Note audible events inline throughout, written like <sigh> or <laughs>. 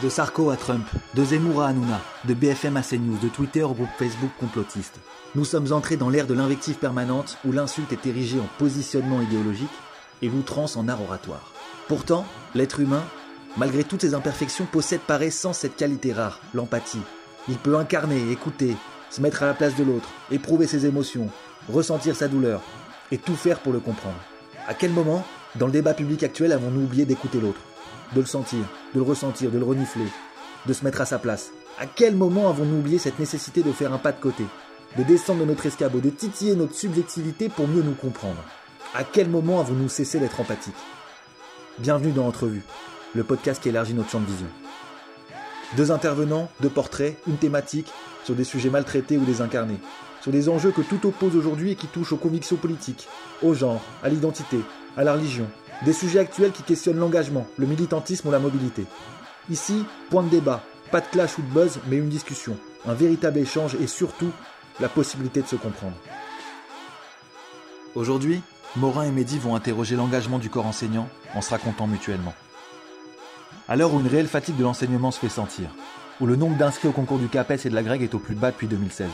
De Sarko à Trump, de Zemmour à Hanouna, de BFM à CNews, de Twitter au groupe Facebook complotiste. Nous sommes entrés dans l'ère de l'invective permanente où l'insulte est érigée en positionnement idéologique et l'outrance en art oratoire. Pourtant, l'être humain, malgré toutes ses imperfections, possède par essence cette qualité rare, l'empathie. Il peut incarner, écouter, se mettre à la place de l'autre, éprouver ses émotions, ressentir sa douleur, et tout faire pour le comprendre. À quel moment, dans le débat public actuel, avons-nous oublié d'écouter l'autre? De le sentir, de le ressentir, de le renifler, de se mettre à sa place. À quel moment avons-nous oublié cette nécessité de faire un pas de côté, de descendre de notre escabeau, de titiller notre subjectivité pour mieux nous comprendre? À quel moment avons-nous cessé d'être empathiques? Bienvenue dans Entrevue, le podcast qui élargit notre champ de vision. Deux intervenants, deux portraits, une thématique, sur des sujets maltraités ou désincarnés, sur des enjeux que tout oppose aujourd'hui et qui touchent aux convictions politiques, au genre, à l'identité, à la religion, des sujets actuels qui questionnent l'engagement, le militantisme ou la mobilité. Ici, point de débat, pas de clash ou de buzz, mais une discussion, un véritable échange et surtout la possibilité de se comprendre. Aujourd'hui, Morin et Mehdi vont interroger l'engagement du corps enseignant en se racontant mutuellement. À l'heure où une réelle fatigue de l'enseignement se fait sentir, où le nombre d'inscrits au concours du CAPES et de la Grègue est au plus bas depuis 2016,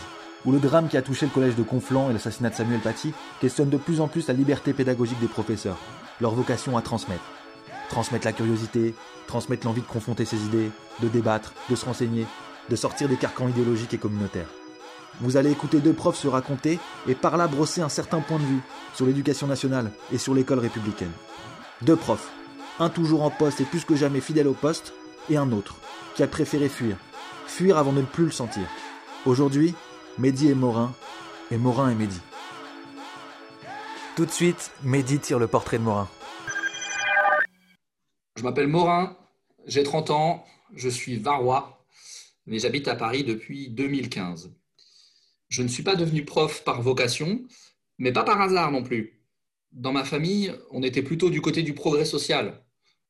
où le drame qui a touché le collège de Conflans et l'assassinat de Samuel Paty questionne de plus en plus la liberté pédagogique des professeurs, leur vocation à transmettre. Transmettre la curiosité, transmettre l'envie de confronter ses idées, de débattre, de se renseigner, de sortir des carcans idéologiques et communautaires. Vous allez écouter deux profs se raconter et par là brosser un certain point de vue sur l'éducation nationale et sur l'école républicaine. Deux profs, un toujours en poste et plus que jamais fidèle au poste, et un autre, qui a préféré fuir. Fuir avant de ne plus le sentir. Aujourd'hui, Mehdi et Morin, et Morin et Mehdi. Tout de suite, Mehdi tire le portrait de Morin. Je m'appelle Morin, j'ai 30 ans, je suis varois, mais j'habite à Paris depuis 2015. Je ne suis pas devenu prof par vocation, mais pas par hasard non plus. Dans ma famille, on était plutôt du côté du progrès social,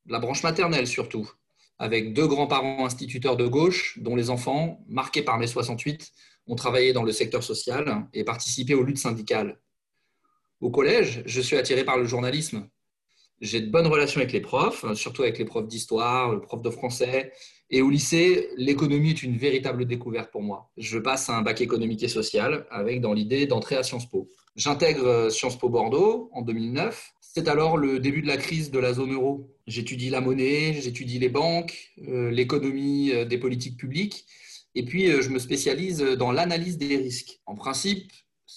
la branche maternelle surtout, avec deux grands-parents instituteurs de gauche, dont les enfants, marqués par mai 68, ont travaillé dans le secteur social et participé aux luttes syndicales. Au collège, je suis attiré par le journalisme. J'ai de bonnes relations avec les profs, surtout avec les profs d'histoire, le prof de français. Et au lycée, l'économie est une véritable découverte pour moi. Je passe un bac économique et social avec dans l'idée d'entrer à Sciences Po. J'intègre Sciences Po Bordeaux en 2009. C'est alors le début de la crise de la zone euro. J'étudie la monnaie, j'étudie les banques, euh, l'économie euh, des politiques publiques. Et puis, euh, je me spécialise dans l'analyse des risques. En principe,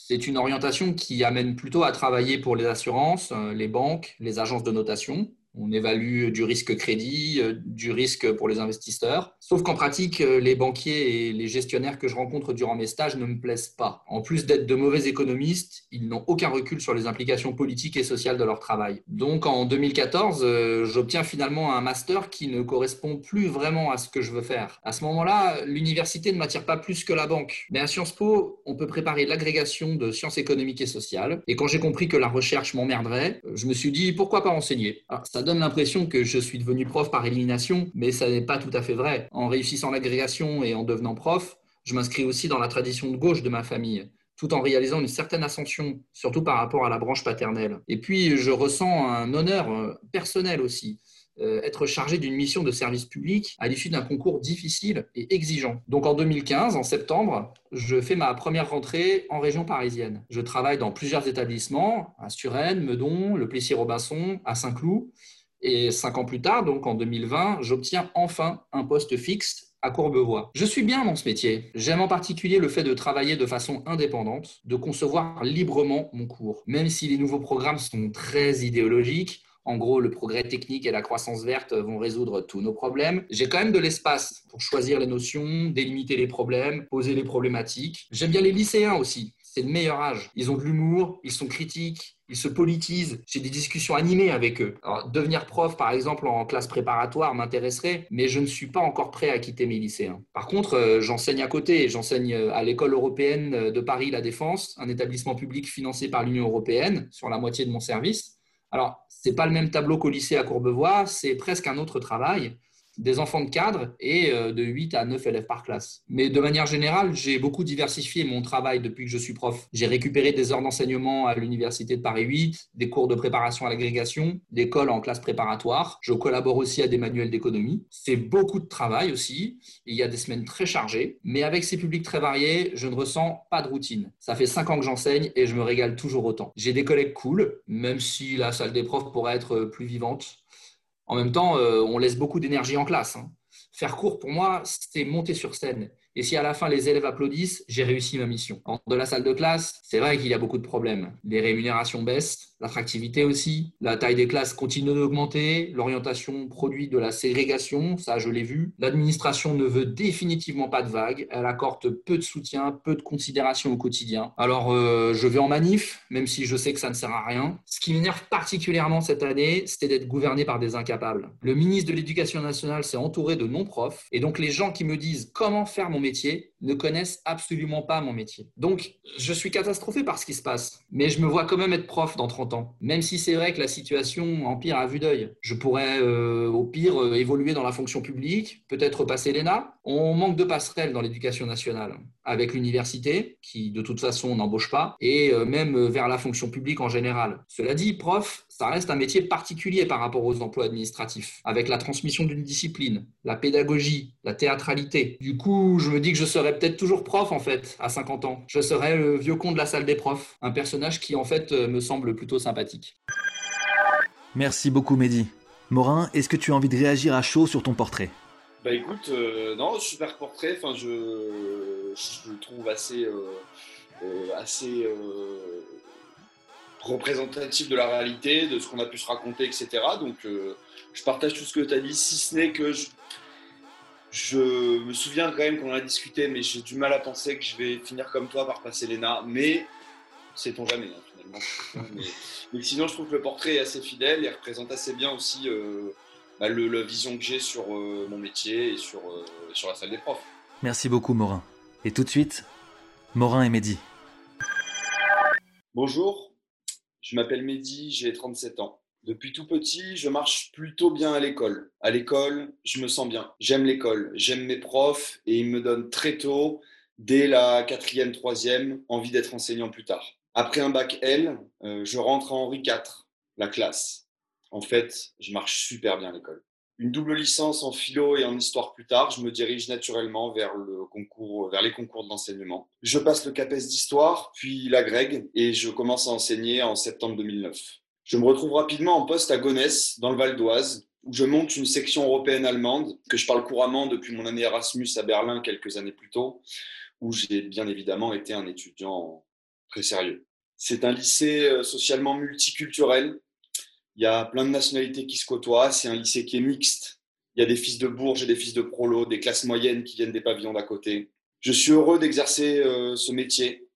c'est une orientation qui amène plutôt à travailler pour les assurances, euh, les banques, les agences de notation, on évalue du risque crédit, euh, du risque pour les investisseurs. Sauf qu'en pratique, euh, les banquiers et les gestionnaires que je rencontre durant mes stages ne me plaisent pas. En plus d'être de mauvais économistes, ils n'ont aucun recul sur les implications politiques et sociales de leur travail. Donc en 2014, euh, j'obtiens finalement un master qui ne correspond plus vraiment à ce que je veux faire. À ce moment-là, l'université ne m'attire pas plus que la banque. Mais à Sciences Po, on peut préparer l'agrégation de sciences économiques et sociales. Et quand j'ai compris que la recherche m'emmerderait, je me suis dit pourquoi pas enseigner? Ça donne l'impression que je suis devenu prof par élimination, mais ça n'est pas tout à fait vrai. En réussissant l'agrégation et en devenant prof, je m'inscris aussi dans la tradition de gauche de ma famille tout en réalisant une certaine ascension, surtout par rapport à la branche paternelle. Et puis, je ressens un honneur euh, personnel aussi. Euh, être chargé d'une mission de service public à l'issue d'un concours difficile et exigeant. Donc en 2015, en septembre, je fais ma première rentrée en région parisienne. Je travaille dans plusieurs établissements, à Suresnes, Meudon, le Plessis-Robinson, à Saint-Cloud. Et cinq ans plus tard, donc en 2020, j'obtiens enfin un poste fixe à Courbevoie. Je suis bien dans ce métier. J'aime en particulier le fait de travailler de façon indépendante, de concevoir librement mon cours. Même si les nouveaux programmes sont très idéologiques, en gros, le progrès technique et la croissance verte vont résoudre tous nos problèmes. J'ai quand même de l'espace pour choisir les notions, délimiter les problèmes, poser les problématiques. J'aime bien les lycéens aussi. C'est le meilleur âge. Ils ont de l'humour, ils sont critiques, ils se politisent. J'ai des discussions animées avec eux. Devenir prof, par exemple, en classe préparatoire m'intéresserait, mais je ne suis pas encore prêt à quitter mes lycéens. Par contre, euh, j'enseigne à côté. J'enseigne euh, à l'école européenne de Paris La Défense, un établissement public financé par l'Union européenne sur la moitié de mon service. Alors, c'est pas le même tableau qu'au lycée à Courbevoie, c'est presque un autre travail. Des enfants de cadre et euh, de 8 à 9 élèves par classe. Mais de manière générale, j'ai beaucoup diversifié mon travail depuis que je suis prof. J'ai récupéré des heures d'enseignement à l'Université de Paris 8, des cours de préparation à l'agrégation, des cols en classe préparatoire. Je collabore aussi à des manuels d'économie. C'est beaucoup de travail aussi. Il y a des semaines très chargées. Mais avec ces publics très variés, je ne ressens pas de routine. Ça fait 5 ans que j'enseigne et je me régale toujours autant. J'ai des collègues cool, même si la salle des profs pourrait être plus vivante. En même temps, euh, on laisse beaucoup d'énergie en classe. Hein. Faire court, pour moi, c'est monter sur scène et si à la fin les élèves applaudissent, j'ai réussi ma mission. En de la salle de classe, c'est vrai qu'il y a beaucoup de problèmes. Les rémunérations baissent, l'attractivité aussi, la taille des classes continue d'augmenter, l'orientation produit de la ségrégation, ça je l'ai vu. L'administration ne veut définitivement pas de vagues, elle accorde peu de soutien, peu de considération au quotidien. Alors euh, je vais en manif, même si je sais que ça ne sert à rien. Ce qui m'énerve particulièrement cette année, c'est d'être gouverné par des incapables. Le ministre de l'Éducation nationale s'est entouré de non-profs, et donc les gens qui me disent comment faire mon métier ne connaissent absolument pas mon métier. Donc, je suis catastrophé par ce qui se passe, mais je me vois quand même être prof dans 30 ans, même si c'est vrai que la situation empire à vue d'œil. Je pourrais euh, au pire euh, évoluer dans la fonction publique, peut-être passer l'ENA. On manque de passerelles dans l'éducation nationale avec l'université, qui de toute façon n'embauche pas, et euh, même vers la fonction publique en général. Cela dit, prof, ça reste un métier particulier par rapport aux emplois administratifs, avec la transmission d'une discipline, la pédagogie, la théâtralité. Du coup, je me dis que je serais peut-être toujours prof en fait, à 50 ans. Je serais le vieux con de la salle des profs, un personnage qui en fait euh, me semble plutôt sympathique. Merci beaucoup Mehdi. Morin, est-ce que tu as envie de réagir à chaud sur ton portrait? Bah écoute, euh, non, super portrait, enfin je, je le trouve assez, euh, assez représentatif de la réalité, de ce qu'on a pu se raconter, etc. Donc, euh, je partage tout ce que tu as dit, si ce n'est que je, me souviens quand même qu'on a discuté, mais j'ai du mal à penser que je vais finir comme toi par passer l'ENA. Mais sait-on jamais, hein, finalement. <laughs> mais, sinon, je trouve que le portrait est assez fidèle et représente assez bien aussi euh, bah, le, la vision que j'ai sur euh, mon métier et sur, sur la salle des profs. Merci beaucoup, Morin. Et tout de suite, Morin et Mehdi. Bonjour, je m'appelle Mehdi, j'ai 37 ans. Depuis tout petit, je marche plutôt bien à l'école. À l'école, je me sens bien. J'aime l'école, j'aime mes profs et ils me donnent très tôt, dès la quatrième, troisième, envie d'être enseignant plus tard. Après un bac L, euh, je rentre à Henri IV, la classe. En fait, je marche super bien à l'école. Une double licence en philo et en histoire plus tard, je me dirige naturellement vers, les concours de l'enseignement. Je passe le CAPES d'histoire, puis la Greg, et je commence à enseigner en septembre 2009. Je me retrouve rapidement en poste à Gonesse, dans le Val d'Oise, où je monte une section européenne allemande que je parle couramment depuis mon année Erasmus à Berlin quelques années plus tôt, où j'ai bien évidemment été un étudiant très sérieux. C'est un lycée euh, socialement multiculturel il y a plein de nationalités qui se côtoient. C'est un lycée qui est mixte. Il y a des fils de Bourges et des fils de Prolo, des classes moyennes qui viennent des pavillons d'à côté. Je suis heureux d'exercer euh, ce métier.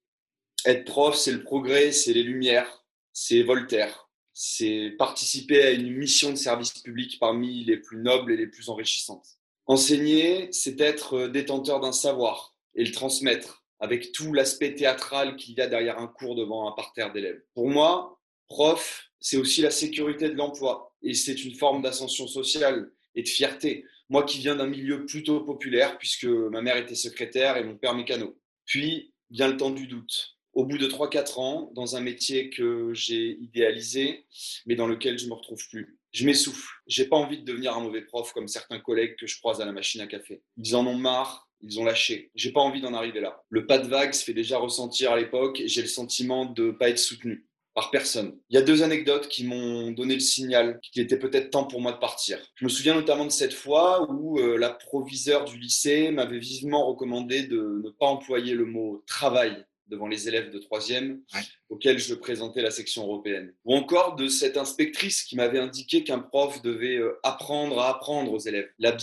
Être prof, c'est le progrès, c'est les lumières, c'est Voltaire. C'est participer à une mission de service public parmi les plus nobles et les plus enrichissantes. Enseigner, c'est être euh, détenteur d'un savoir et le transmettre avec tout l'aspect théâtral qu'il y a derrière un cours devant un parterre d'élèves. Pour moi, prof, c'est aussi la sécurité de l'emploi. Et c'est une forme d'ascension sociale et de fierté. Moi qui viens d'un milieu plutôt populaire, puisque ma mère était secrétaire et mon père mécano. Puis vient le temps du doute. Au bout de 3-4 ans, dans un métier que j'ai idéalisé, mais dans lequel je ne me retrouve plus. Je m'essouffle. J'ai pas envie de devenir un mauvais prof comme certains collègues que je croise à la machine à café. Ils en ont marre, ils ont lâché. J'ai pas envie d'en arriver là. Le pas de vague se fait déjà ressentir à l'époque et j'ai le sentiment de ne pas être soutenu par personne. Il y a deux anecdotes qui m'ont donné le signal qu'il était peut-être temps pour moi de partir. Je me souviens notamment de cette fois où euh, la proviseure du lycée m'avait vivement recommandé de ne pas employer le mot travail devant les élèves de troisième auxquels je présentais la section européenne. Ou encore de cette inspectrice qui m'avait indiqué qu'un prof devait euh, apprendre à apprendre aux élèves. La,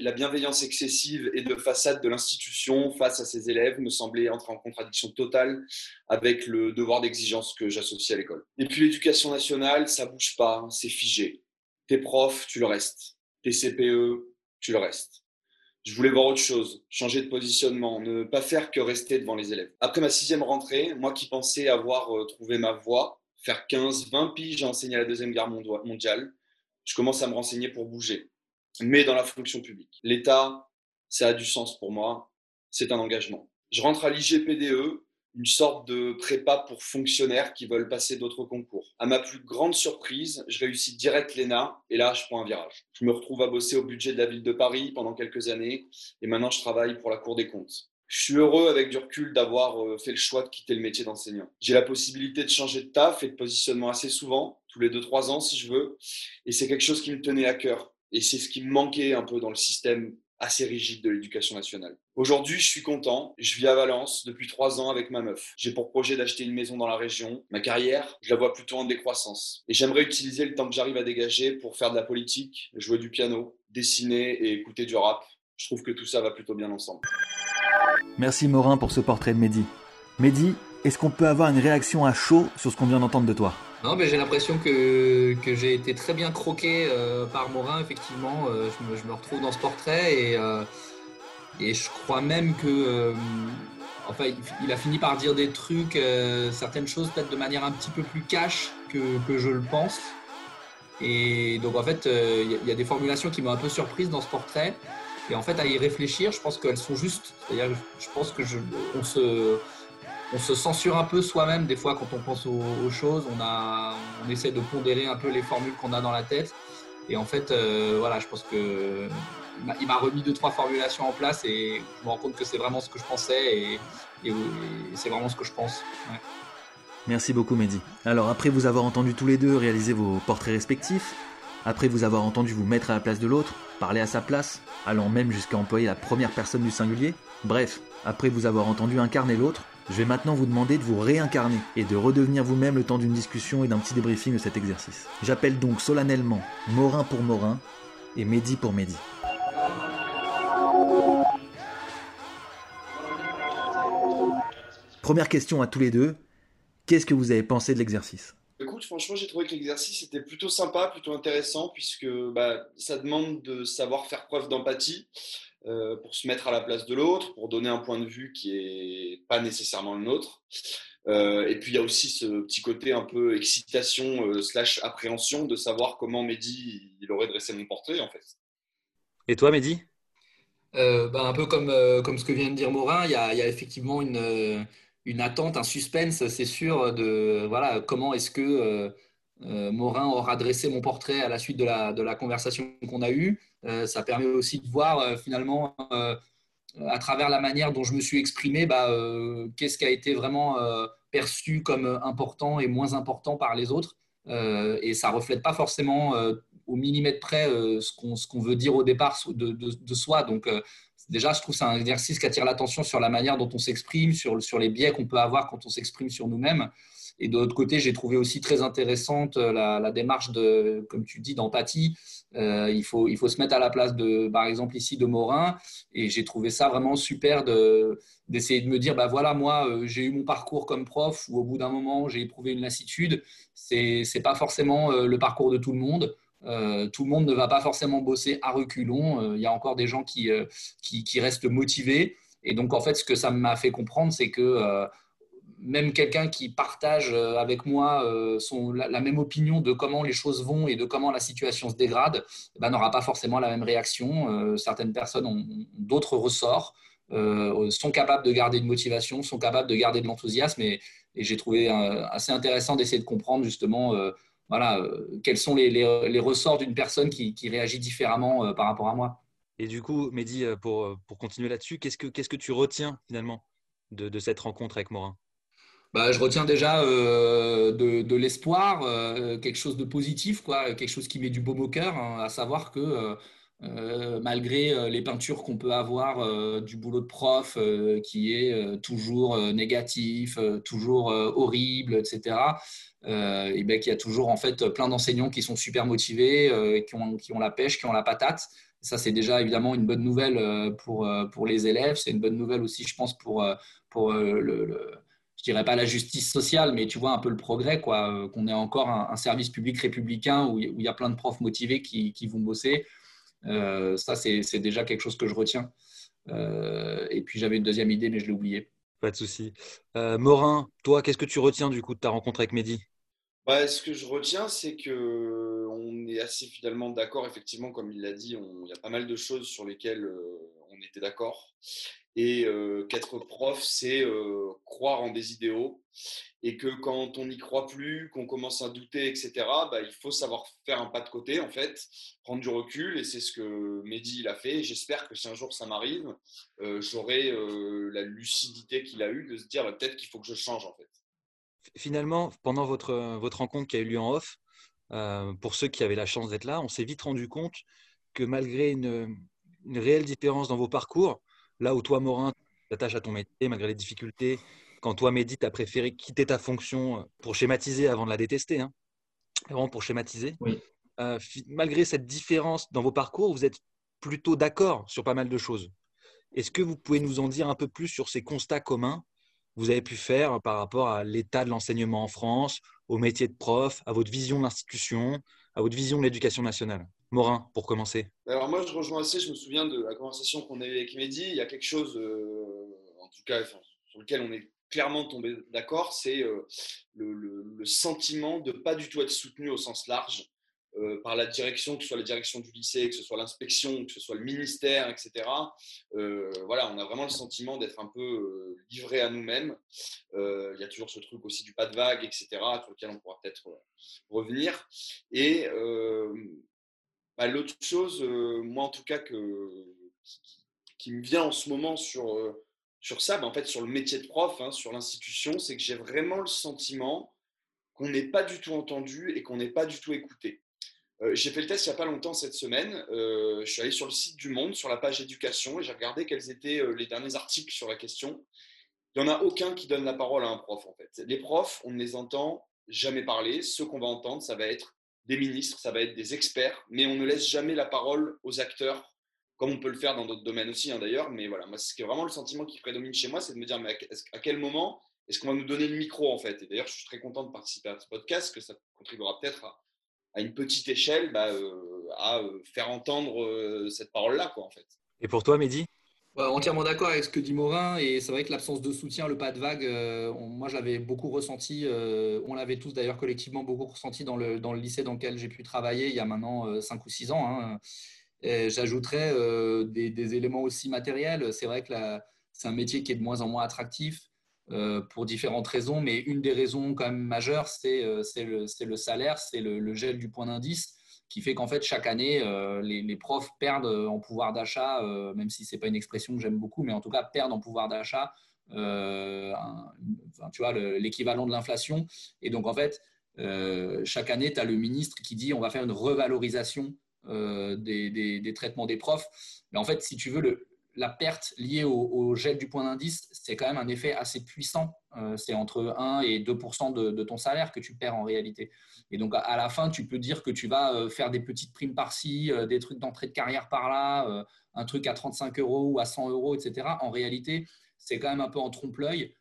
la bienveillance excessive et de façade de l'institution face à ses élèves me semblait entrer en contradiction totale avec le devoir d'exigence que j'associe à l'école. Et puis l'éducation nationale, ça bouge pas, hein, c'est figé. Tes profs, tu le restes. Tes CPE, tu le restes. Je voulais voir autre chose, changer de positionnement, ne pas faire que rester devant les élèves. Après ma sixième rentrée, moi qui pensais avoir euh, trouvé ma voie, faire 15, 20 piges, j'ai enseigné à la Deuxième Guerre mondiale, je commence à me renseigner pour bouger. mais dans la fonction publique. L'État, ça a du sens pour moi, c'est un engagement. Je rentre à l'IGPDE, une sorte de prépa pour fonctionnaires qui veulent passer d'autres concours. À ma plus grande surprise, je réussis direct l'ENA et là, je prends un virage. Je me retrouve à bosser au budget de la ville de Paris pendant quelques années et maintenant, je travaille pour la Cour des comptes. Je suis heureux avec du recul d'avoir euh, fait le choix de quitter le métier d'enseignant. J'ai la possibilité de changer de taf et de positionnement assez souvent, tous les 2-3 ans si je veux, et c'est quelque chose qui me tenait à cœur. Et c'est ce qui me manquait un peu dans le système assez rigide de l'éducation nationale. Aujourd'hui, je suis content. Je vis à Valence depuis trois ans avec ma meuf. J'ai pour projet d'acheter une maison dans la région. Ma carrière, je la vois plutôt en décroissance. Et j'aimerais utiliser le temps que j'arrive à dégager pour faire de la politique, jouer du piano, dessiner et écouter du rap. Je trouve que tout ça va plutôt bien ensemble. Merci Morin pour ce portrait de Mehdi. Mehdi, est-ce qu'on peut avoir une réaction à chaud sur ce qu'on vient d'entendre de toi? Non, mais j'ai l'impression que, que j'ai été très bien croqué euh, par Morin, effectivement. Euh, je, me, retrouve dans ce portrait et, euh, et je crois même que. enfin, il, a fini par dire des trucs, certaines choses peut-être de manière un petit peu plus cash que, que je le pense. Et donc, en fait, il y, a des formulations qui m'ont un peu surprise dans ce portrait. Et en fait, à y réfléchir, je pense qu'elles sont justes. C'est-à-dire, je pense que je, on se on se censure un peu soi-même des fois quand on pense aux, choses. On, a, on essaie de pondérer un peu les formules qu'on a dans la tête. Et en fait, euh, voilà, je pense que il m'a remis deux trois formulations en place et je me rends compte que c'est vraiment ce que je pensais et, c'est vraiment ce que je pense. Merci beaucoup Mehdi. Alors après vous avoir entendu tous les deux réaliser vos portraits respectifs, après vous avoir entendu vous mettre à la place de l'autre, parler à sa place, allant même jusqu'à employer la première personne du singulier, bref, après vous avoir entendu incarner l'autre, je vais maintenant vous demander de vous réincarner et de redevenir vous-même le temps d'une discussion et d'un petit débriefing de cet exercice. J'appelle donc solennellement Morin pour Morin et Mehdi pour Mehdi. Première question à tous les deux. Qu'est-ce que vous avez pensé de l'exercice? Écoute, franchement, j'ai trouvé que l'exercice était plutôt sympa, plutôt intéressant, puisque bah, ça demande de savoir faire preuve d'empathie. Euh, pour se mettre à la place de l'autre, pour donner un point de vue qui n'est pas nécessairement le nôtre. Euh, et puis il y a aussi ce petit côté un peu excitation euh, slash appréhension de savoir comment Mehdi il aurait dressé mon portrait en fait. Et toi Mehdi? Ben, Un peu comme, comme ce que vient de dire Morin, il y a, il y a effectivement une, une attente, un suspense, c'est sûr, de voilà, comment est-ce que Morin aura dressé mon portrait à la suite de la, de la conversation qu'on a eue. Euh, ça permet aussi de voir euh, finalement euh, à travers la manière dont je me suis exprimé, bah, qu'est-ce qui a été vraiment perçu comme important et moins important par les autres. et ça ne reflète pas forcément au millimètre près ce qu'on veut dire au départ de, de, soi. Donc, déjà, je trouve c'est un exercice qui attire l'attention sur la manière dont on s'exprime, sur, sur les biais qu'on peut avoir quand on s'exprime sur nous-mêmes. Et de l'autre côté, j'ai trouvé aussi très intéressante la, la démarche de, comme tu dis, d'empathie, euh, il, faut, il faut se mettre à la place de, par exemple, ici de Morin. Et j'ai trouvé ça vraiment super d'essayer de, me dire, bah voilà, moi, euh, j'ai eu mon parcours comme prof où au bout d'un moment, j'ai éprouvé une lassitude. C'est n'est pas forcément euh, le parcours de tout le monde. Tout le monde ne va pas forcément bosser à reculons. Il y a encore des gens qui, qui, qui, restent motivés. Et donc, en fait, ce que ça m'a fait comprendre, c'est que même quelqu'un qui partage euh, avec moi euh, la, même opinion de comment les choses vont et de comment la situation se dégrade, eh ben, n'aura pas forcément la même réaction. Euh, certaines personnes ont, d'autres ressorts, sont capables de garder une motivation, sont capables de garder de l'enthousiasme. Et, j'ai trouvé assez intéressant d'essayer de comprendre justement voilà, quels sont les, les, ressorts d'une personne qui, qui, réagit différemment par rapport à moi. Et du coup, Mehdi, pour, pour continuer là-dessus, qu'est-ce que, qu'est-ce que tu retiens finalement de, de cette rencontre avec Morin? Bah, je retiens déjà euh, de, l'espoir, euh, quelque chose de positif, quoi, quelque chose qui met du baume au cœur, hein, à savoir que euh, malgré les peintures qu'on peut avoir du boulot de prof qui est toujours négatif, toujours horrible, etc., et ben, qu'il y a toujours en fait plein d'enseignants qui sont super motivés, qui, ont, qui la pêche, qui ont la patate. Ça, c'est déjà évidemment une bonne nouvelle pour, pour les élèves. C'est une bonne nouvelle aussi, je pense, pour, pour le je dirais pas la justice sociale, mais tu vois un peu le progrès, quoi, euh, qu'on ait encore un, service public républicain où il y a plein de profs motivés qui, vont bosser. Euh, ça, c'est déjà quelque chose que je retiens. Euh, et puis j'avais une deuxième idée, mais je l'ai oubliée. Pas de souci. Morin, toi, qu'est-ce que tu retiens du coup de ta rencontre avec Mehdi? Bah, Ce que je retiens, c'est que on est assez finalement d'accord. Effectivement, comme il l'a dit, il y a pas mal de choses sur lesquelles on était d'accord. Et qu'être prof, c'est croire en des idéaux. Et que quand on n'y croit plus, qu'on commence à douter, etc., bah, il faut savoir faire un pas de côté, en fait, prendre du recul. Et c'est ce que Mehdi il a fait. J'espère que si un jour ça m'arrive, j'aurai la lucidité qu'il a eue de se dire bah, peut-être qu'il faut que je change, en fait. Finalement, pendant votre, votre rencontre qui a eu lieu en off, pour ceux qui avaient la chance d'être là, on s'est vite rendu compte que malgré une réelle différence dans vos parcours, Là où toi, Morin, t'attaches à ton métier malgré les difficultés, quand toi, Mehdi, tu as préféré quitter ta fonction euh, pour schématiser avant de la détester, hein, vraiment pour schématiser, euh, malgré cette différence dans vos parcours, vous êtes plutôt d'accord sur pas mal de choses. Est-ce que vous pouvez nous en dire un peu plus sur ces constats communs que vous avez pu faire par rapport à l'état de l'enseignement en France, au métier de prof, à votre vision de l'institution, à votre vision de l'éducation nationale? Morin, pour commencer Alors moi, je rejoins assez, je me souviens de la conversation qu'on a eue avec Mehdi. Il y a quelque chose, euh, en tout cas, sur lequel on est clairement tombé d'accord, c'est euh, le, sentiment de pas du tout être soutenu au sens large euh, par la direction, que ce soit la direction du lycée, que ce soit l'inspection, que ce soit le ministère, etc. voilà, on a vraiment le sentiment d'être un peu livré à nous-mêmes. il y a toujours ce truc aussi du pas de vague, etc., sur lequel on pourra peut-être revenir. Et bah, l'autre chose, euh, moi en tout cas, qui, me vient en ce moment sur, euh, sur ça, bah, en fait sur le métier de prof, hein, sur l'institution, c'est que j'ai vraiment le sentiment qu'on n'est pas du tout entendu et qu'on n'est pas du tout écouté. Euh, j'ai fait le test il n'y a pas longtemps cette semaine. je suis allé sur le site du Monde, sur la page éducation, et j'ai regardé quels étaient les derniers articles sur la question. Il n'y en a aucun qui donne la parole à un prof, en fait. Les profs, on ne les entend jamais parler. Ceux qu'on va entendre, ça va être des ministres, ça va être des experts, mais on ne laisse jamais la parole aux acteurs, comme on peut le faire dans d'autres domaines aussi hein, d'ailleurs. Mais voilà, moi, ce qui est vraiment le sentiment qui prédomine chez moi, c'est de me dire, mais à quel moment est-ce qu'on va nous donner le micro en fait? Et d'ailleurs, je suis très content de participer à ce podcast, que ça contribuera peut-être à, une petite échelle bah, euh, à euh, faire entendre euh, cette parole-là, quoi, en fait. Et pour toi, Mehdi? Entièrement d'accord avec ce que dit Morin et c'est vrai que l'absence de soutien, le pas de vague, euh, moi je l'avais beaucoup ressenti, euh, on l'avait tous d'ailleurs collectivement beaucoup ressenti dans le, dans le lycée dans lequel j'ai pu travailler il y a maintenant 5 euh, ou 6 ans. Hein. J'ajouterais des, des, éléments aussi matériels. C'est vrai que c'est un métier qui est de moins en moins attractif pour différentes raisons, mais une des raisons quand même majeures, c'est le, le, salaire, c'est le, gel du point d'indice qui fait qu'en fait, chaque année, euh, les, profs perdent euh, en pouvoir d'achat, euh, même si ce n'est pas une expression que j'aime beaucoup, mais en tout cas, perdent en pouvoir d'achat, tu vois, l'équivalent de l'inflation. Et donc, en fait, chaque année, tu as le ministre qui dit on va faire une revalorisation des, des, traitements des profs. Mais en fait, si tu veux, le, la perte liée au, gel du point d'indice, c'est quand même un effet assez puissant. Euh, c'est entre 1 et 2 de, ton salaire que tu perds en réalité. Et donc, à, la fin, tu peux dire que tu vas euh, faire des petites primes par-ci, euh, des trucs d'entrée de carrière par-là, un truc à 35 euros ou à 100 euros, etc. En réalité, c'est quand même un peu en trompe-l'œil.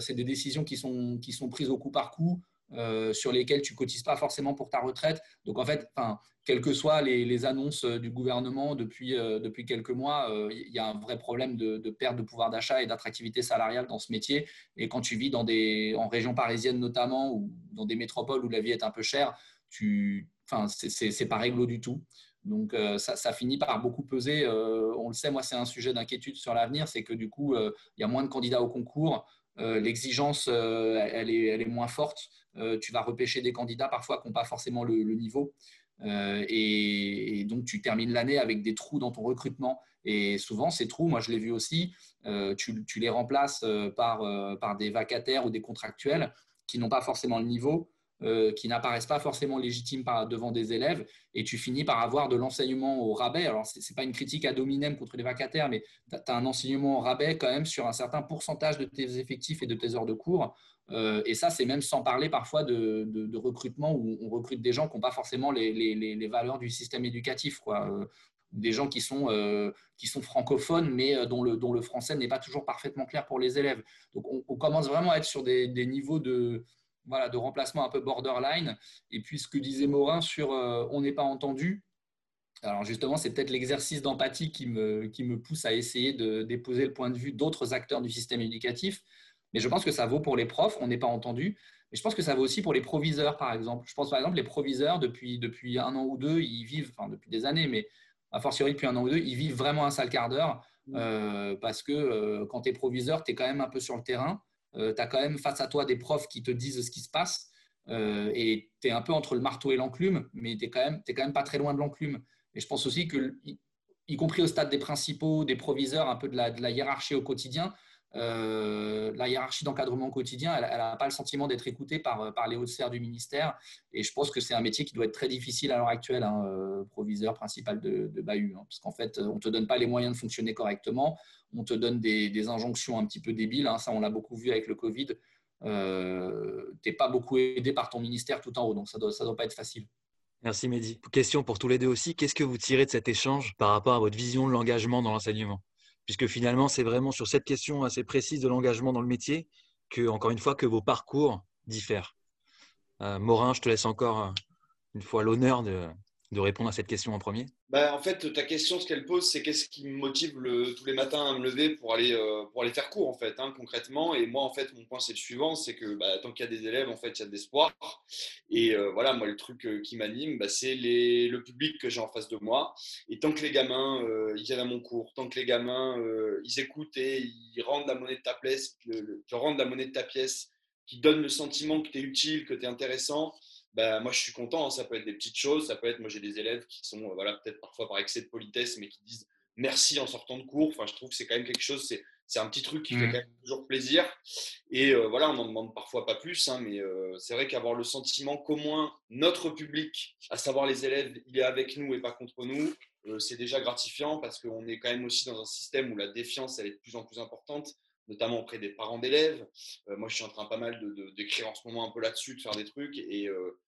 c'est des décisions qui sont, qui sont prises au coup par coup. Euh, sur lesquels tu cotises pas forcément pour ta retraite. Donc en fait, enfin, quelles que soient les, annonces euh, du gouvernement depuis, euh, depuis quelques mois, il y a un vrai problème de, perte de pouvoir d'achat et d'attractivité salariale dans ce métier. Et quand tu vis dans des, en région parisienne notamment ou dans des métropoles où la vie est un peu chère, tu, enfin, c'est pas réglo du tout. Donc ça, ça, finit par beaucoup peser. on le sait, moi, c'est un sujet d'inquiétude sur l'avenir, c'est que du coup, il y a moins de candidats au concours. L'exigence, elle, est, elle, est, moins forte. Euh, tu vas repêcher des candidats parfois qui n'ont pas forcément le, niveau. Euh, et, donc, tu termines l'année avec des trous dans ton recrutement. Et souvent, ces trous, moi je l'ai vu aussi, euh, tu, les remplaces par, des vacataires ou des contractuels qui n'ont pas forcément le niveau. qui n'apparaissent pas forcément légitimes devant des élèves, et tu finis par avoir de l'enseignement au rabais. Alors, ce n'est pas une critique à dominem contre les vacataires, mais tu as un enseignement au rabais quand même sur un certain pourcentage de tes effectifs et de tes heures de cours, euh, et ça, c'est même sans parler parfois de, recrutement où on recrute des gens qui n'ont pas forcément les, valeurs du système éducatif. Quoi. Euh, des gens qui sont, euh, francophones, mais dont le, français n'est pas toujours parfaitement clair pour les élèves. Donc, on, commence vraiment à être sur des, niveaux de, remplacement un peu borderline. Et puis, ce que disait Morin sur on n'est pas entendu, alors justement, c'est peut-être l'exercice d'empathie qui me, qui me pousse à essayer de déposer le point de vue d'autres acteurs du système éducatif. Mais je pense que ça vaut pour les profs, on n'est pas entendu. Mais je pense que ça vaut aussi pour les proviseurs, par exemple. Je pense par exemple les proviseurs, depuis, depuis un an ou deux, ils vivent, enfin depuis des années, mais a fortiori depuis un an ou deux, ils vivent vraiment un sale quart d'heure. Mmh. Euh, parce que euh, quand tu es proviseur, tu es quand même un peu sur le terrain. Euh, tu as quand même face à toi des profs qui te disent ce qui se passe. et tu es un peu entre le marteau et l'enclume, mais tu n'es quand, même, quand même pas très loin de l'enclume. Et je pense aussi que, y, compris au stade des principaux, des proviseurs, un peu de la, de la hiérarchie au quotidien, euh, la hiérarchie d'encadrement quotidien, elle n'a pas le sentiment d'être écoutée par, par les hautes sphères du ministère. Et je pense que c'est un métier qui doit être très difficile à l'heure actuelle, hein, euh, proviseur principal de, de Bahut. Hein, parce qu'en fait, on ne te donne pas les moyens de fonctionner correctement. On te donne des, injonctions un petit peu débiles. Hein, ça, on l'a beaucoup vu avec le Covid. Euh, tu n'es pas beaucoup aidé par ton ministère tout en haut. Donc, ça ne doit, doit pas être facile. Merci Mehdi. Question pour tous les deux aussi. Qu'est-ce que vous tirez de cet échange par rapport à votre vision de l'engagement dans l'enseignement? Puisque finalement, c'est vraiment sur cette question assez précise de l'engagement dans le métier que, encore une fois, que vos parcours diffèrent. Euh, Morin, je te laisse encore euh, une fois l'honneur de, de répondre à cette question en premier? Bah, En fait, ta question, ce qu'elle pose, c'est qu'est-ce qui me motive le, tous les matins à me lever pour aller, euh, pour aller faire cours, en fait, hein, concrètement. Et moi, en fait, mon point, c'est le suivant, c'est que bah, tant qu'il y a des élèves, en fait, il y a de l'espoir. Et euh, voilà, moi, le truc euh, qui m'anime, bah, c'est le public que j'ai en face de moi. Et tant que les gamins, viennent à mon cours, tant que les gamins, ils écoutent et ils rendent la monnaie de ta pièce, te rendent la monnaie de ta pièce, qui donnent le sentiment que tu es utile, que tu es intéressant, bah, moi je suis content. Hein. Ça peut être des petites choses, ça peut être, moi j'ai des élèves qui sont, euh, voilà, peut-être parfois par excès de politesse, mais qui disent merci en sortant de cours. Enfin, je trouve que c'est quand même quelque chose, c'est, c'est un petit truc qui fait mmh. quand même toujours plaisir. Et euh, voilà, on n'en demande parfois pas plus, hein, mais euh, c'est vrai qu'avoir le sentiment qu'au moins notre public, à savoir les élèves, il est avec nous et pas contre nous, c'est déjà gratifiant parce qu'on est quand même aussi dans un système où la défiance elle est de plus en plus importante notamment auprès des parents d'élèves. moi, je suis en train pas mal de, d'écrire en ce moment un peu là-dessus, de faire des trucs. Et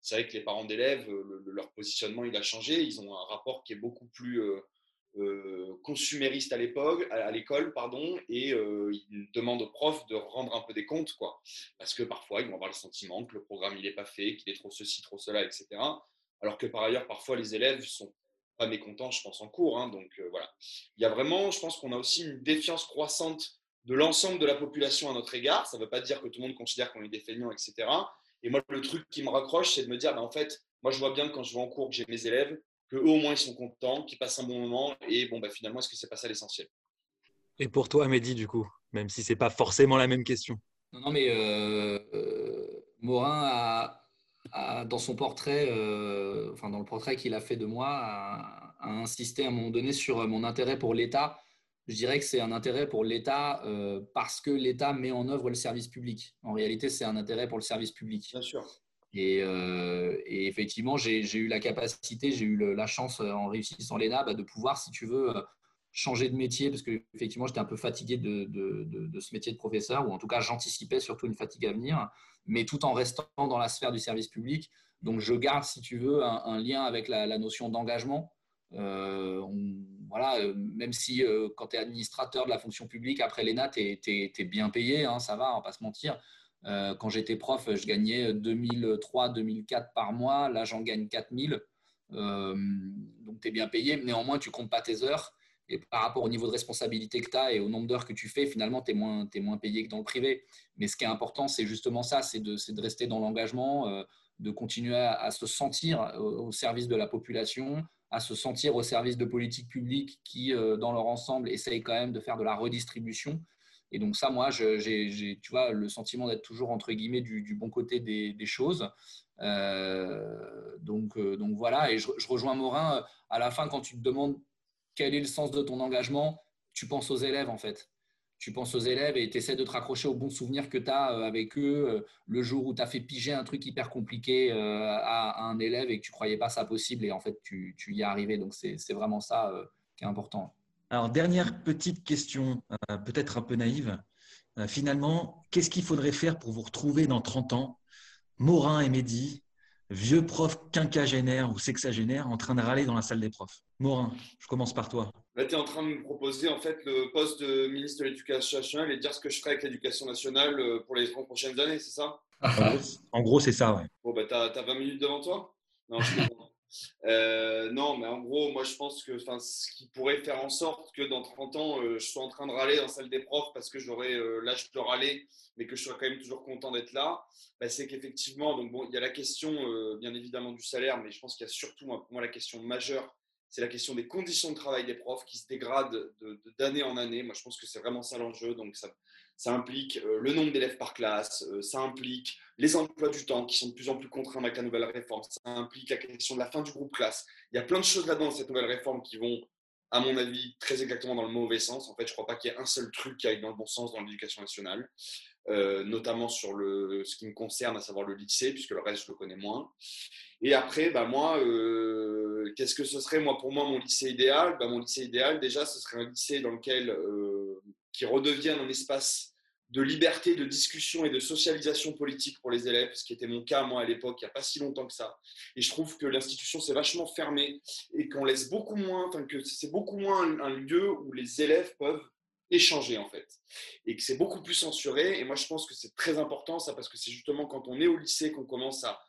c'est vrai que les parents d'élèves, euh, leur positionnement, il a changé. Ils ont un rapport qui est beaucoup plus euh, euh, consumériste à l'époque, à, l'école, pardon, et ils demandent aux profs de rendre un peu des comptes, quoi. Parce que parfois, ils vont avoir le sentiment que le programme, il n'est pas fait, qu'il est trop ceci, trop cela, etc. Alors que par ailleurs, parfois, les élèves sont pas mécontents, je pense, en cours. Hein. donc voilà. Il y a vraiment, je pense qu'on a aussi une défiance croissante de l'ensemble de la population à notre égard. Ça ne veut pas dire que tout le monde considère qu'on est des feignants, etc. Et moi, le truc qui me raccroche, c'est de me dire, bah, en fait, moi, je vois bien quand je vais en cours, que j'ai mes élèves, qu'eux, au moins, ils sont contents, qu'ils passent un bon moment. Et bon, bah, finalement, est-ce que c'est pas ça l'essentiel? Et pour toi, Mehdi, du coup, même si c'est pas forcément la même question. Non, non mais euh, euh, Morin a, dans son portrait, euh, enfin dans le portrait qu'il a fait de moi, a, a, insisté à un moment donné sur mon intérêt pour l'État je dirais que c'est un intérêt pour l'État euh, parce que l'État met en œuvre le service public. En réalité, c'est un intérêt pour le service public. Bien sûr. Et, euh, effectivement, j'ai eu la capacité, j'ai eu la chance euh, en réussissant l'ENA bah, de pouvoir, si tu veux, changer de métier parce que effectivement, j'étais un peu fatigué de, de, ce métier de professeur, ou en tout cas, j'anticipais surtout une fatigue à venir, mais tout en restant dans la sphère du service public. Donc, je garde, si tu veux, un, lien avec la, la notion d'engagement. Euh, voilà, euh, même si euh, quand tu es administrateur de la fonction publique, après l'ENA, tu es, bien payé, hein, ça va, on va pas se mentir. quand j'étais prof, je gagnais 2003, 2004 par mois. Là, j'en gagne 4000. donc, tu es bien payé. Néanmoins, tu comptes pas tes heures. Et par rapport au niveau de responsabilité que tu as et au nombre d'heures que tu fais, finalement, tu es moins, es moins payé que dans le privé. Mais ce qui est important, c'est justement ça, c'est de, de, rester dans l'engagement, de continuer à, se sentir au, service de la population, à se sentir au service de politiques publiques qui, euh, dans leur ensemble, essayent quand même de faire de la redistribution. Et donc ça, moi, j'ai, tu vois, le sentiment d'être toujours, entre guillemets, du, bon côté des, choses. Euh, donc, euh, donc voilà, et je, rejoins Morin, à la fin, quand tu te demandes quel est le sens de ton engagement, tu penses aux élèves, en fait tu penses aux élèves et tu essaies de te raccrocher aux bons souvenirs que tu as euh, avec eux euh, le jour où tu as fait piger un truc hyper compliqué euh, à, un élève et que tu croyais pas ça possible et en fait tu, y es arrivé. Donc c'est vraiment ça qui est important. Alors dernière petite question, peut-être un peu naïve. finalement, qu'est-ce qu'il faudrait faire pour vous retrouver dans 30 ans? Morin et Mehdi, vieux prof quinquagénaire ou sexagénaire en train de râler dans la salle des profs Morin, je commence par toi. Là, tu es en train de me proposer en fait le poste de ministre de l'Éducation nationale et dire ce que je ferai avec l'éducation nationale euh, pour les 30 prochaines années, c'est ça? En gros, c'est ça, ouais. Bon, bah, tu as, 20 minutes devant toi? Non, je Euh, non, mais en gros, moi, je pense que ce qui pourrait faire en sorte que dans 30 ans, euh, je sois en train de râler dans la salle des profs parce que j'aurais euh, l'âge de râler, mais que je sois quand même toujours content d'être là, bah, c'est qu'effectivement, donc bon, il y a la question, bien évidemment, du salaire, mais je pense qu'il y a surtout, pour moi, la question majeure, c'est la question des conditions de travail des profs qui se dégradent d'année en année. Moi, je pense que c'est vraiment ça l'enjeu. Donc, ça, ça implique euh, le nombre d'élèves par classe, euh, ça implique les emplois du temps qui sont de plus en plus contraints avec la nouvelle réforme, ça implique la question de la fin du groupe classe. Il y a plein de choses là-dedans, cette nouvelle réforme, qui vont, à mon avis, très exactement dans le mauvais sens. En fait, je ne crois pas qu'il y ait un seul truc qui aille dans le bon sens dans l'éducation nationale, euh, notamment sur le, ce qui me concerne, à savoir le lycée, puisque le reste, je le connais moins. Et après, bah, moi, qu'est-ce que ce serait, moi, pour moi, mon lycée idéal? Bah, Mon lycée idéal, déjà, ce serait un lycée dans lequel qui redevienne un espace de liberté, de discussion et de socialisation politique pour les élèves, ce qui était mon cas moi à l'époque, il n'y a pas si longtemps que ça. Et je trouve que l'institution s'est vachement fermée et qu'on laisse beaucoup moins, enfin que c'est beaucoup moins un, lieu où les élèves peuvent échanger en fait, et que c'est beaucoup plus censuré. Et moi je pense que c'est très important ça parce que c'est justement quand on est au lycée qu'on commence à,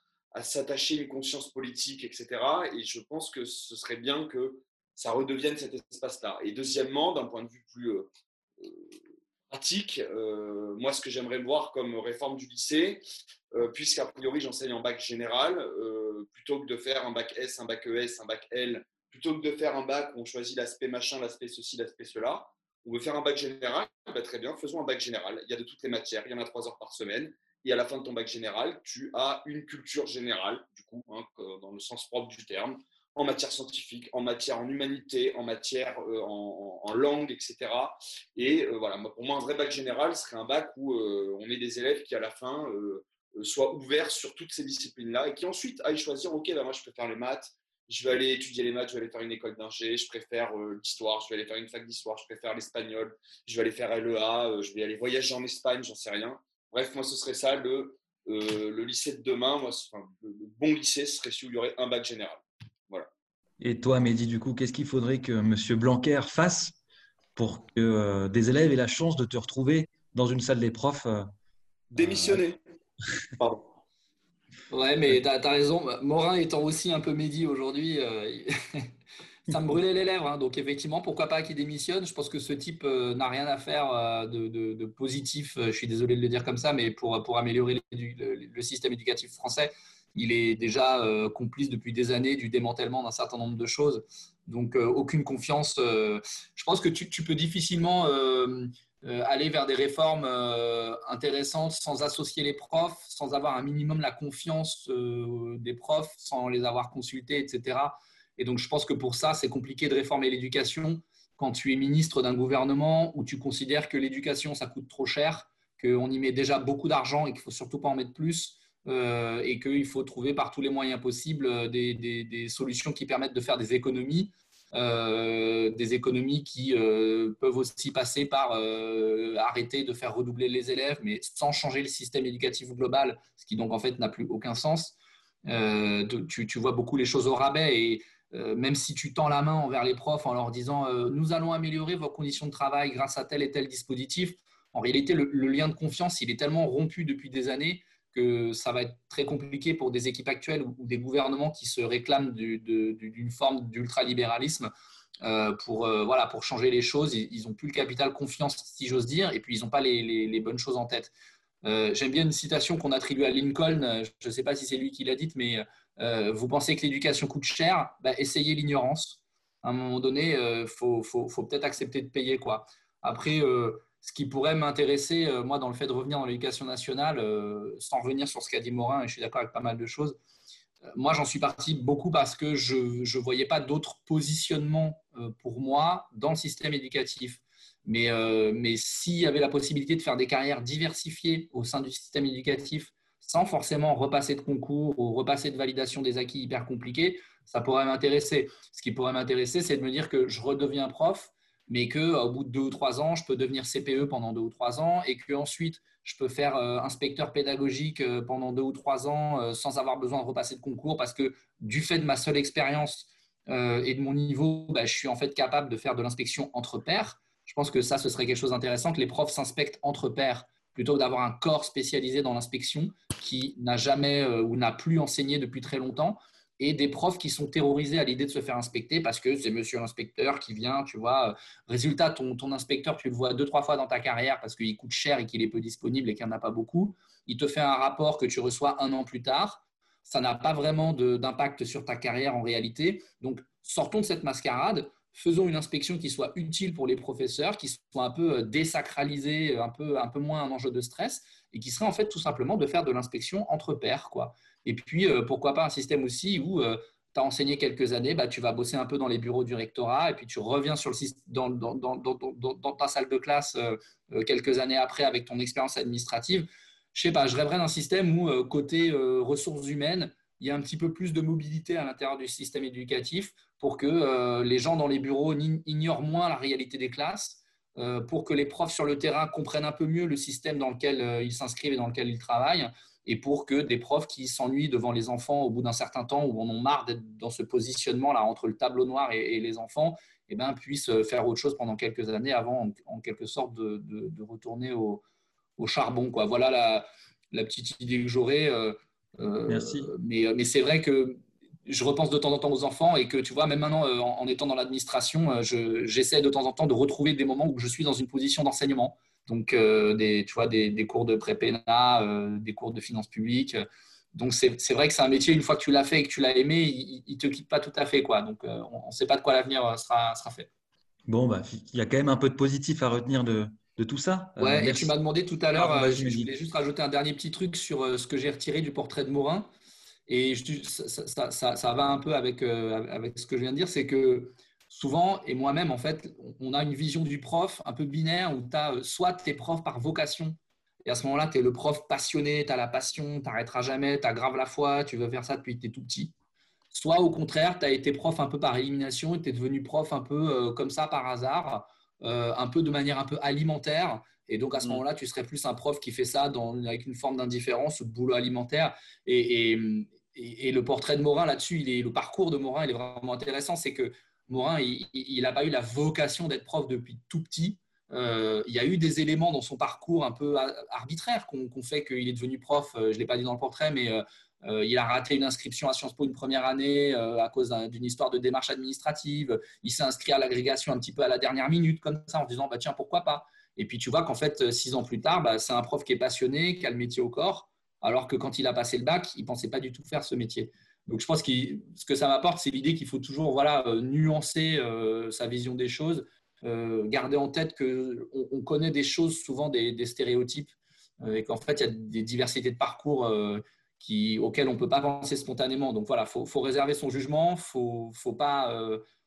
s'attacher une conscience politique, etc. Et je pense que ce serait bien que ça redevienne cet espace-là. Et deuxièmement, d'un point de vue plus euh, pratique. Euh, moi, ce que j'aimerais voir comme réforme du lycée, euh, puisqu'a priori j'enseigne en bac général, euh, plutôt que de faire un bac S, un bac ES, un bac L, plutôt que de faire un bac où on choisit l'aspect machin, l'aspect ceci, l'aspect cela, on veut faire un bac général, bah, très bien, faisons un bac général. Il y a de toutes les matières, il y en a trois heures par semaine. Et à la fin de ton bac général, tu as une culture générale, du coup, hein, dans le sens propre du terme, en matière scientifique, en matière en humanité, en matière euh, en, langue, etc. Et euh, voilà, pour moi, un vrai bac général serait un bac où euh, on met des élèves qui, à la fin, soient ouverts sur toutes ces disciplines-là et qui ensuite aillent choisir, OK, bah, moi, je préfère les maths, je vais aller étudier les maths, je vais aller faire une école d'ingé, je préfère l'histoire, je vais aller faire une fac d'histoire, je préfère l'espagnol, je vais aller faire LEA, je vais aller voyager en Espagne, j'en sais rien. Bref, moi, ce serait ça le, le lycée de demain. Le bon lycée, serait celui où il y aurait un bac général. Et toi, Mehdi, du coup, qu'est-ce qu'il faudrait que M. Blanquer fasse pour que euh, des élèves aient la chance de te retrouver dans une salle des profs euh, Démissionner. <laughs> Pardon. Ouais, mais tu as, raison. Morin étant aussi un peu Mehdi aujourd'hui, euh, <laughs> ça me brûlait les lèvres. Hein. Donc, effectivement, pourquoi pas qu'il démissionne Je pense que ce type n'a rien à faire de, positif. Je suis désolé de le dire comme ça, mais pour, pour améliorer le système éducatif français il est déjà euh, complice depuis des années du démantèlement d'un certain nombre de choses. Donc, euh, aucune confiance. Euh, je pense que tu, peux difficilement aller vers des réformes intéressantes sans associer les profs, sans avoir un minimum la confiance des profs, sans les avoir consultés, etc. Et donc, je pense que pour ça, c'est compliqué de réformer l'éducation quand tu es ministre d'un gouvernement où tu considères que l'éducation, ça coûte trop cher, qu'on y met déjà beaucoup d'argent et qu'il faut surtout pas en mettre plus euh, et qu'il faut trouver par tous les moyens possibles euh, des, solutions qui permettent de faire des économies, euh, des économies qui peuvent aussi passer par arrêter de faire redoubler les élèves, mais sans changer le système éducatif global, ce qui donc en fait n'a plus aucun sens. Tu, tu, vois beaucoup les choses au rabais et même si tu tends la main envers les profs en leur disant nous allons améliorer vos conditions de travail grâce à tel et tel dispositif, en réalité le lien de confiance il est tellement rompu depuis des années que ça va être très compliqué pour des équipes actuelles ou, des gouvernements qui se réclament d'une forme d'ultralibéralisme euh, pour, euh, voilà, pour changer les choses. Ils n'ont plus le capital confiance, si j'ose dire, et puis ils n'ont pas les, bonnes choses en tête. Euh, j'aime bien une citation qu'on attribue à Lincoln, je ne sais pas si c'est lui qui l'a dite, mais vous pensez que l'éducation coûte cher? Bah, Essayez l'ignorance. À un moment donné, il faut, faut, peut-être accepter de payer. Quoi. Après, ce qui pourrait m'intéresser, euh, moi, dans le fait de revenir dans l'éducation nationale, euh, sans revenir sur ce qu'a dit Morin, et je suis d'accord avec pas mal de choses, euh, moi, j'en suis parti beaucoup parce que je ne voyais pas d'autres positionnements pour moi dans le système éducatif. Mais, mais s'il y avait la possibilité de faire des carrières diversifiées au sein du système éducatif, sans forcément repasser de concours ou repasser de validation des acquis hyper compliqués, ça pourrait m'intéresser. Ce qui pourrait m'intéresser, c'est de me dire que je redeviens prof, mais qu'au bout de deux ou trois ans, je peux devenir CPE pendant deux ou trois ans et qu'ensuite, je peux faire euh, inspecteur pédagogique euh, pendant deux ou trois ans euh, sans avoir besoin de repasser de concours parce que du fait de ma seule expérience et de mon niveau, bah, je suis en fait capable de faire de l'inspection entre pairs. Je pense que ça, ce serait quelque chose d'intéressant, que les profs s'inspectent entre pairs plutôt que d'avoir un corps spécialisé dans l'inspection qui n'a jamais ou n'a plus enseigné depuis très longtemps et des profs qui sont terrorisés à l'idée de se faire inspecter parce que c'est monsieur l'inspecteur qui vient, tu vois. Résultat, ton, ton inspecteur, tu le vois deux, trois fois dans ta carrière parce qu'il coûte cher et qu'il est peu disponible et qu'il n'y en a pas beaucoup. Il te fait un rapport que tu reçois un an plus tard. Ça n'a pas vraiment d'impact sur ta carrière en réalité. Donc, sortons de cette mascarade faisons une inspection qui soit utile pour les professeurs, qui soit un peu euh, désacralisée, un peu, un peu moins un enjeu de stress, et qui serait en fait tout simplement de faire de l'inspection entre pairs. Quoi. Et puis, euh, pourquoi pas un système aussi où euh, tu as enseigné quelques années, bah, tu vas bosser un peu dans les bureaux du rectorat, et puis tu reviens sur le, dans, dans, dans, dans ta salle de classe quelques années après avec ton expérience administrative. Je sais pas, je rêverais d'un système où, côté ressources humaines, il y a un petit peu plus de mobilité à l'intérieur du système éducatif pour que euh, les gens dans les bureaux ignorent moins la réalité des classes, euh, pour que les profs sur le terrain comprennent un peu mieux le système dans lequel euh, ils s'inscrivent et dans lequel ils travaillent, et pour que des profs qui s'ennuient devant les enfants au bout d'un certain temps ou en ont marre d'être dans ce positionnement-là entre le tableau noir et, les enfants, eh ben, puissent faire autre chose pendant quelques années avant, en, quelque sorte, de, retourner au, charbon. Quoi. Voilà la, la, petite idée que j'aurais. Merci. Mais, mais c'est vrai que je repense de temps en temps aux enfants et que tu vois, même maintenant, euh, en, étant dans l'administration, euh, j'essaie de temps en temps de retrouver des moments où je suis dans une position d'enseignement. Donc, euh, des, tu vois, des, cours de pré-PNA, des cours de finances publiques. Donc, c'est vrai que c'est un métier, une fois que tu l'as fait et que tu l'as aimé, il ne te quitte pas tout à fait. Quoi. Donc, on ne sait pas de quoi l'avenir sera, sera fait. Bon, bah, il y a quand même un peu de positif à retenir de, de tout ça. Ouais, et tu m'as demandé tout à l'heure, ah, je, je, voulais juste rajouter un dernier petit truc sur ce que j'ai retiré du portrait de Morin. Et ça, ça, ça, va un peu avec, euh, avec ce que je viens de dire, c'est que souvent, et moi-même, en fait, on a une vision du prof un peu binaire où tu as euh, soit tu es prof par vocation, et à ce moment-là, tu es le prof passionné, tu as la passion, tu n'arrêteras jamais, tu as grave la foi, tu veux faire ça depuis que tu es tout petit. Soit au contraire, tu as été prof un peu par élimination et tu es devenu prof un peu euh, comme ça par hasard, un peu de manière un peu alimentaire. Et donc à ce mm. moment-là, tu serais plus un prof qui fait ça dans, avec une forme d'indifférence ou de boulot alimentaire. et, et, le portrait de Morin là-dessus, le parcours de Morin, il est vraiment intéressant. C'est que Morin, il n'a pas eu la vocation d'être prof depuis tout petit. Euh, il y a eu des éléments dans son parcours un peu arbitraires qu'on fait qu'il est devenu prof. Euh, je ne l'ai pas dit dans le portrait, mais euh, il a raté une inscription à Sciences Po une première année à cause d'une histoire de démarche administrative. Il s'est inscrit à l'agrégation un petit peu à la dernière minute, comme ça, en disant bah, tiens, pourquoi pas? Et puis tu vois qu'en fait, six ans plus tard, bah, c'est un prof qui est passionné, qui a le métier au corps alors que quand il a passé le bac, il ne pensait pas du tout faire ce métier. Donc je pense que ce que ça m'apporte, c'est l'idée qu'il faut toujours voilà, euh, nuancer euh, sa vision des choses, euh, garder en tête qu'on on connaît des choses, souvent des, stéréotypes, et qu'en fait, il y a des diversités de parcours qui, auxquelles on ne peut pas penser spontanément. Donc voilà, il faut, réserver son jugement, il faut, pas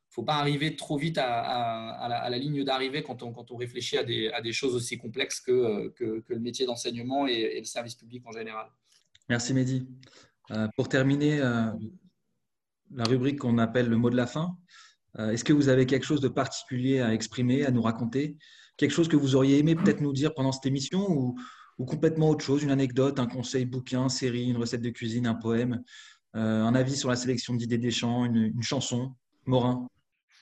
faut pas arriver trop vite à, la, ligne d'arrivée quand on, réfléchit à des, choses aussi complexes que, que, le métier d'enseignement et, le service public en général. Merci Mehdi. Euh, pour terminer euh, la rubrique qu'on appelle le mot de la fin, euh, est-ce que vous avez quelque chose de particulier à exprimer, à nous raconter? Quelque chose que vous auriez aimé peut-être nous dire pendant cette émission ou, ou, complètement autre chose Une anecdote, un conseil, bouquin, série, une recette de cuisine, un poème, un avis sur la sélection d'idées des chants, une, chanson Morin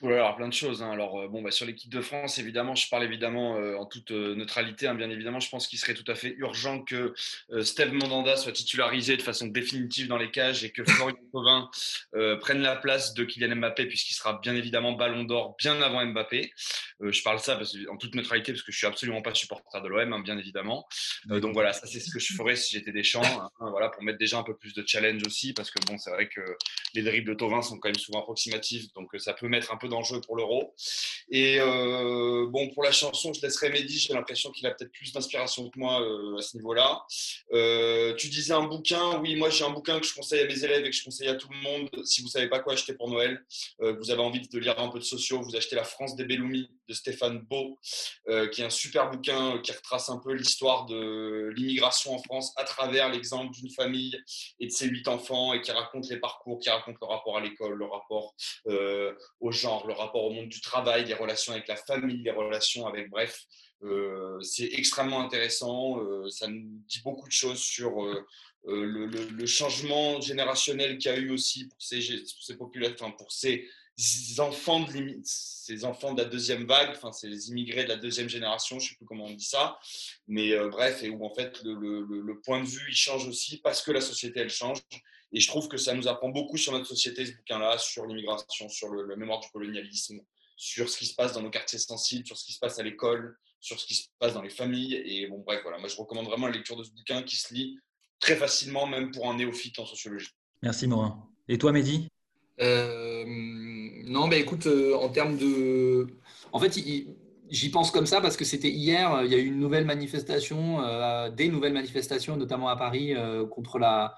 oui, alors plein de choses. Hein. Alors, euh, bon, bah, sur l'équipe de France, évidemment, je parle évidemment euh, en toute euh, neutralité. Hein, bien évidemment, je pense qu'il serait tout à fait urgent que Steve Mondanda soit titularisé de façon définitive dans les cages et que Florian <laughs> Thauvin prenne la place de Kylian Mbappé, puisqu'il sera bien évidemment ballon d'or bien avant Mbappé. Je parle ça parce, en toute neutralité parce que je suis absolument pas supporter de l'OM, hein, bien évidemment. donc voilà, ça c'est ce que je ferais si j'étais des champs, voilà, pour mettre déjà un peu plus de challenge aussi, parce que bon, c'est vrai que les dribbles de Thauvin sont quand même souvent approximatifs, donc ça peut mettre un peu d'enjeu pour l'euro. Et euh, bon, pour la chanson, je laisserai Mehdi, j'ai l'impression qu'il a peut-être plus d'inspiration que moi euh, à ce niveau-là. Euh, tu disais un bouquin, oui, moi j'ai un bouquin que je conseille à mes élèves et que je conseille à tout le monde. Si vous savez pas quoi acheter pour Noël, vous avez envie de lire un peu de sociaux, vous achetez La France des Belloumi de Stéphane Beau, qui est un super bouquin qui retrace un peu l'histoire de l'immigration en France à travers l'exemple d'une famille et de ses huit enfants et qui raconte les parcours, qui raconte le rapport à l'école, le rapport au genre, le rapport au monde du travail, les relations avec la famille, les relations avec, bref, euh, c'est extrêmement intéressant. Euh, ça nous dit beaucoup de choses sur euh, le, changement générationnel qu'il y a eu aussi pour ces, ces populations, pour ces enfants de ces enfants de la deuxième vague, enfin ces immigrés de la deuxième génération, je ne sais plus comment on dit ça, mais bref, et où en fait le, le, point de vue il change aussi parce que la société elle change Et je trouve que ça nous apprend beaucoup sur notre société, ce bouquin-là, sur l'immigration, sur le, mémoire du colonialisme, sur ce qui se passe dans nos quartiers sensibles, sur ce qui se passe à l'école, sur ce qui se passe dans les familles. Et bon, bref, voilà, moi je recommande vraiment la lecture de ce bouquin qui se lit très facilement, même pour un néophyte en sociologie. Merci Morin. Et toi, Mehdi? Euh, Non, mais écoute, euh, en termes de. En fait, j'y pense comme ça parce que c'était hier, il y a eu une nouvelle manifestation, euh, des nouvelles manifestations, notamment à Paris, contre la,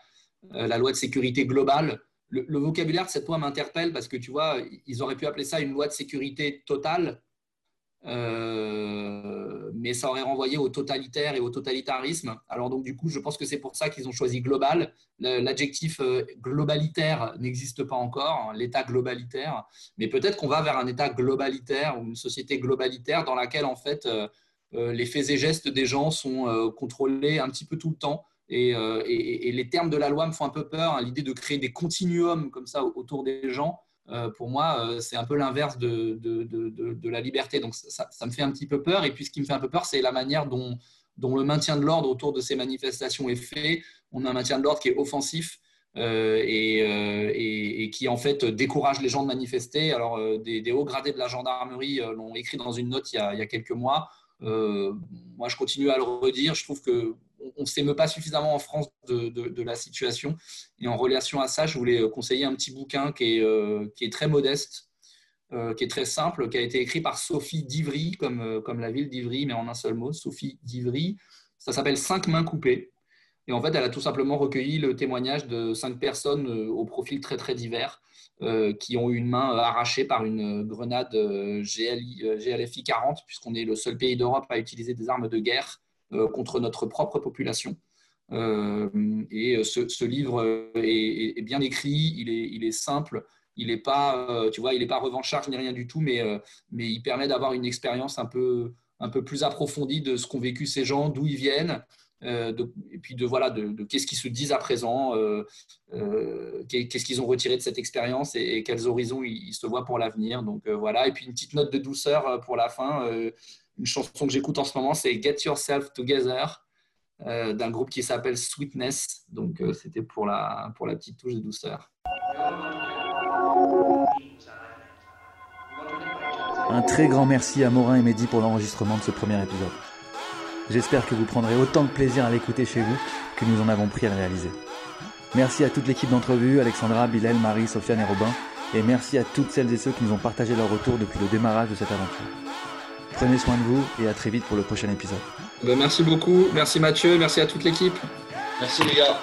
loi de sécurité globale. Le, le vocabulaire de cette loi m'interpelle parce que tu vois, ils auraient pu appeler ça une loi de sécurité totale. Euh, mais ça aurait renvoyé au totalitaire et au totalitarisme. Alors donc du coup, je pense que c'est pour ça qu'ils ont choisi global. L'adjectif euh, globalitaire n'existe pas encore, hein, l'État globalitaire, mais peut-être qu'on va vers un État globalitaire ou une société globalitaire dans laquelle en fait euh, les faits et gestes des gens sont contrôlés un petit peu tout le temps. Et, et, les termes de la loi me font un peu peur. Hein, l'idée de créer des continuums comme ça autour des gens, pour moi, euh, c'est un peu l'inverse de, de, la liberté. Donc ça, me fait un petit peu peur. Et puis ce qui me fait un peu peur, c'est la manière dont, dont, le maintien de l'ordre autour de ces manifestations est fait. On a un maintien de l'ordre qui est offensif. Euh, et, et, qui en fait décourage les gens de manifester. Alors des, hauts gradés de la gendarmerie l'ont écrit dans une note il y a, il y a quelques mois. moi, je continue à le redire. Je trouve que on ne s'émeut pas suffisamment en France de, la situation. Et en relation à ça, je voulais euh, conseiller un petit bouquin qui est, euh, très modeste, euh, qui est très simple, qui a été écrit par Sophie Divry, comme, la ville d'Ivry, mais en un seul mot, Sophie Divry. Ça s'appelle Cinq mains coupées. Et en fait, elle a tout simplement recueilli le témoignage de cinq personnes au profil très très divers qui ont eu une main arrachée par une grenade GLFI 40, puisqu'on est le seul pays d'Europe à utiliser des armes de guerre contre notre propre population. Euh, et ce, livre est, bien écrit, il est, simple, il n'est pas, euh, tu pas revancharge ni rien du tout, mais, mais il permet d'avoir une expérience un peu, un peu plus approfondie de ce qu'ont vécu ces gens, d'où ils viennent, et puis de voilà, de, qu'est-ce qu'ils se disent à présent, qu'est-ce qu'ils ont retiré de cette expérience et, quels horizons ils, se voient pour l'avenir. Donc voilà, et puis une petite note de douceur pour la fin une chanson que j'écoute en ce moment, c'est Get Yourself Together euh, d'un groupe qui s'appelle Sweetness. Donc euh, c'était pour la, pour la petite touche de douceur. Un très grand merci à Morin et Mehdi pour l'enregistrement de ce premier épisode. J'espère que vous prendrez autant de plaisir à l'écouter chez vous que nous en avons pris à le réaliser. Merci à toute l'équipe d'entrevue, Alexandra, Bilal, Marie, Sofiane et Robin, et merci à toutes celles et ceux qui nous ont partagé leur retour depuis le démarrage de cette aventure. Prenez soin de vous et à très vite pour le prochain épisode. Ben, merci beaucoup. Merci Mathieu. Merci à toute l'équipe. Merci les gars.